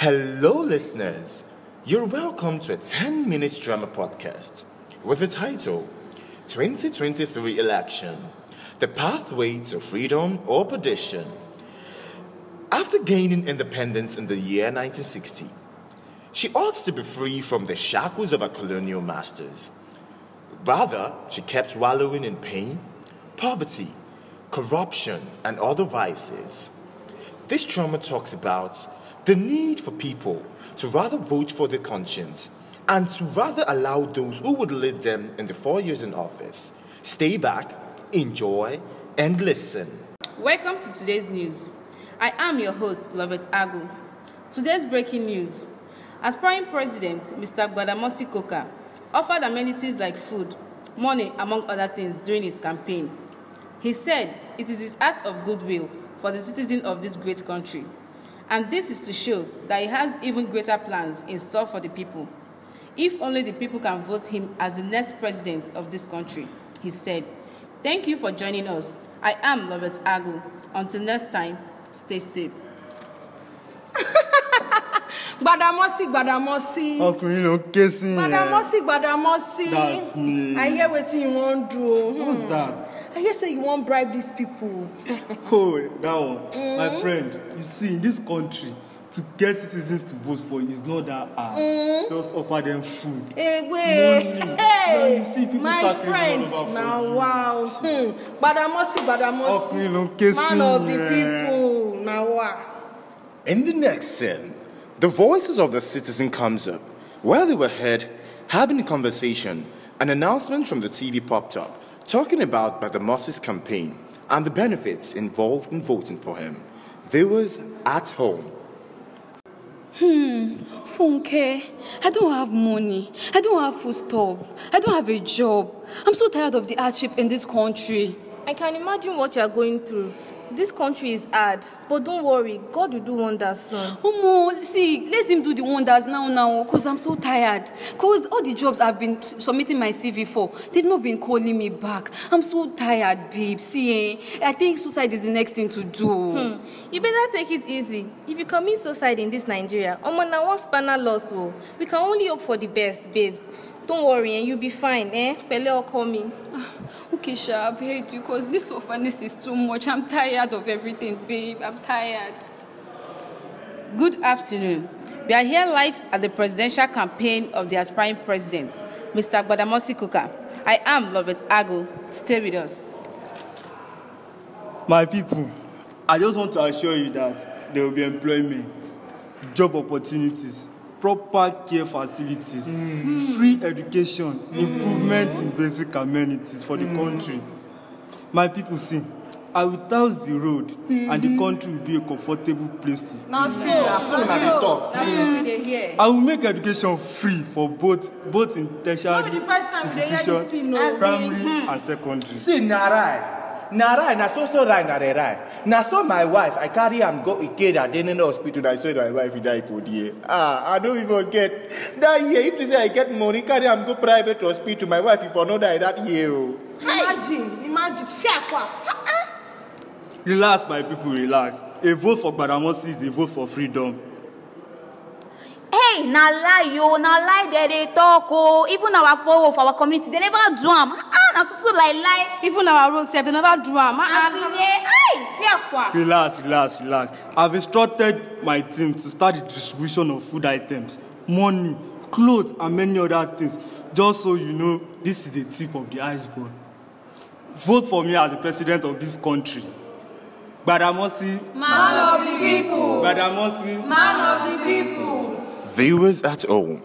Hello, listeners. You're welcome to a 10 minutes drama podcast with the title 2023 Election The Pathway to Freedom or Perdition. After gaining independence in the year 1960, she ought to be free from the shackles of her colonial masters. Rather, she kept wallowing in pain, poverty, corruption, and other vices. This drama talks about the need for people to rather vote for their conscience and to rather allow those who would lead them in the four years in office stay back, enjoy, and listen. Welcome to today's news. I am your host, Lovett Agu. Today's breaking news. Aspiring President, Mr. Gbadamosi Koka, offered amenities like food, money, among other things during his campaign. He said it is his act of goodwill for the citizens of this great country. And this is to show that he has even greater plans in store for the people. If only the people can vote him as the next president of this country, he said. Thank you for joining us. I am Robert Agu. Until next time, stay safe. Gbadamosi, Gbadamosi. ọkùnrin ló ké sí yẹn. Gbadamosi, Gbadamosi. That's me. I hear wetin you wan do. who's Hmm. that. I hear say you wan bribe these people. oh that one my mm. friend you see in this country to get citizens to vote for you is not that hard mm. just offer them food. Eh, hey, wait. need. Hey, Now you see people my friend. all over Na for you. wow. Hmm. Gbadamosi, Gbadamosi. ọkùnrin ló ń ké sí Man of the people. Na wa. In the next scene, the voices of the citizen comes up. While they were heard having a conversation, an announcement from the TV popped up talking about Gbadamosi's campaign and the benefits involved in voting for him. Viewers at home. Hmm, Funke, I don't have money. I don't have food stuff. I don't have a job. I'm so tired of the hardship in this country. I can imagine what you are going through. This country is hard, but don't worry, God will do wonders soon. Omo, see, let him do the wonders now, now, because I'm so tired. Because all the jobs I've been submitting my CV for, they've not been calling me back. I'm so tired, babe. See, eh, I think suicide is the next thing to do. Hmm. You better take it easy. If you commit suicide in this Nigeria, Omo na one spanner loss oh. We can only hope for the best, babes. Don't worry, and you'll be fine, eh? Pele or call me. Okay, Sha, I've heard you, because this sufferness is too much. I'm tired of everything, babe. I'm tired. Good afternoon. We are here live at the presidential campaign of the aspiring president, Mr. Gbadamosi Koka. I am Robert Agu. Stay with us. my people i just want to assure you that there will be employment job opportunities proper care facilities free education improvement in basic amenities for the country my people see i will tiles the road and the country will be a comfortable place to stay Na so. So now they talk. That's what we dey hear. i will make education free for both both in tertiary the institution primary and secondary. See, na rai. Na rai, na so so rai, na de rai. Na so my wife, I carry am go Ikeda, then in the hospital, I saw my wife die for there. Ah, I don't even get that year. If they say I get money, carry am go private hospital, my wife if I not die that year. oh. Imagine, imagine. Fiakwa. relax my people relax a vote for gbadamosi is a vote for freedom hey na lie o na lie dem dey talk o even our poor for our community dem never do am na so so like lie Even our road sef, they never do am. relax relax relax i have instructed my team to start the distribution of food items money clothes and many other things just so you know this is a tip of the iceberg vote for me as the president of this country gbadamosi Man of the people. gbadamosi. Man of the people. Viewers at home.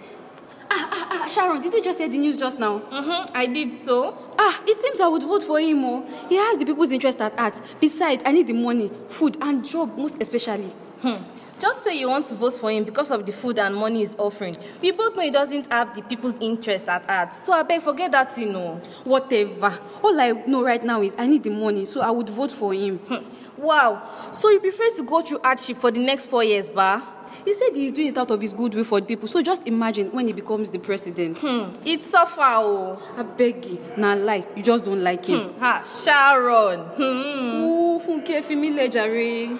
Ah, Sharon, did you just hear the news just now? Mm-hmm, I did so. Ah, it seems I would vote for him. Oh. He has the people's interest at heart. Besides, I need the money, food, and job, most especially. Hmm. Just say you want to vote for him because of the food and money he's offering. We both know he doesn't have the people's interest at heart. So I beg, forget that, you know. Whatever. All I know right now is I need the money, so I would vote for him. Hmm. Wow. So you prefer to go through hardship for the next four years, ba? He said he's doing it out of his goodwill for the people. So just imagine when he becomes the president. Hmm. It's suffer, oh. I beg you. Nah, lie. You just don't like him. Hmm. Ha, Sharon. Hmm. Ooh, Funke Fimi Lejare.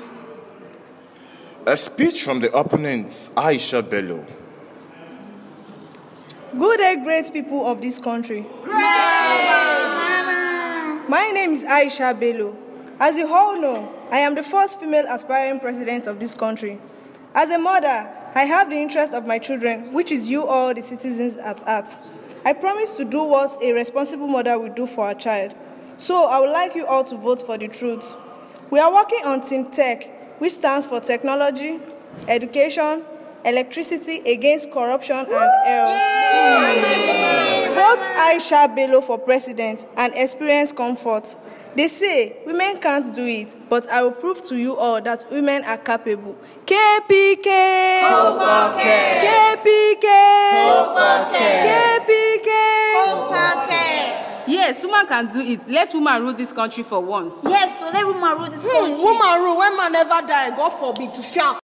A speech from the opponents, Aisha Bello. Good day, great people of this country. Great! My name is Aisha Bello. As you all know, I am the first female aspiring president of this country. As a mother, I have the interest of my children, which is you all, the citizens, at heart. I promise to do what a responsible mother would do for her child. So I would like you all to vote for the truth. We are working on Team Tech, which stands for technology, education, electricity against corruption and health. Vote Aisha Bello for president and experience comfort. They say women can't do it, but I will prove to you all that women are capable. KPK! KPK! KPK! Yes, woman can do it. Let woman rule this country for once. Yes, so let woman rule this Hmm, country. woman rule when man never die, God forbid to fiat.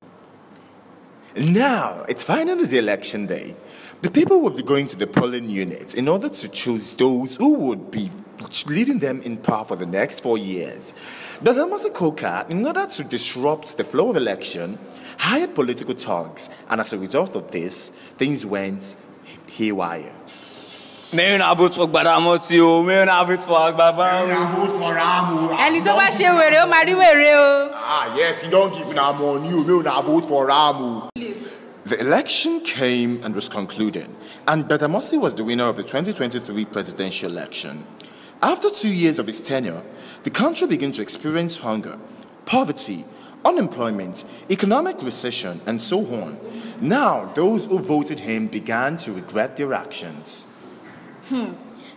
Now, it's finally the election day. The people will be going to the polling units in order to choose those who would be leading them in power for the next four years. But Amasa Koka, in order to disrupt the flow of election, hired political thugs, and as a result of this, things went haywire. May una vote for Gbadamosi o, may una vote for Agbaba o. vote for Ramu. ẹni tó bá ṣe wèrè ó máa rí wèrè o. Ah, yes, you don't give una money, you may not vote for Ramu. The election came and was concluded, and Gbadamosi was the winner of the 2023 presidential election. After two years of his tenure, the country began to experience hunger, poverty, unemployment, economic recession, and so on. Now, those who voted him began to regret their actions.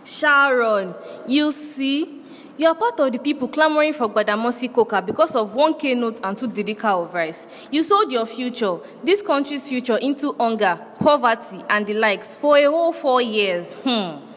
Sharon, you see, you are part of the people clamoring for Gbadamosi Koka because of one K note and two didika of rice. You sold your future, this country's future, into hunger, poverty, and the likes for a whole four years. Hmm.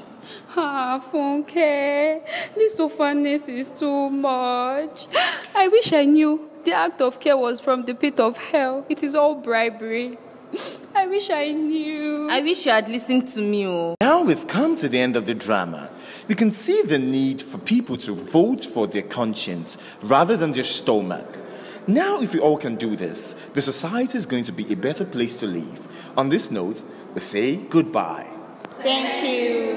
Ah, Funke, this orphaness is too much. I wish I knew the act of care was from the pit of hell. It is all bribery. I wish I knew. I wish you had listened to me. Oh. Now we've come to the end of the drama. We can see the need for people to vote for their conscience rather than their stomach. Now, if we all can do this, the society is going to be a better place to live. On this note, we say goodbye. Thank you.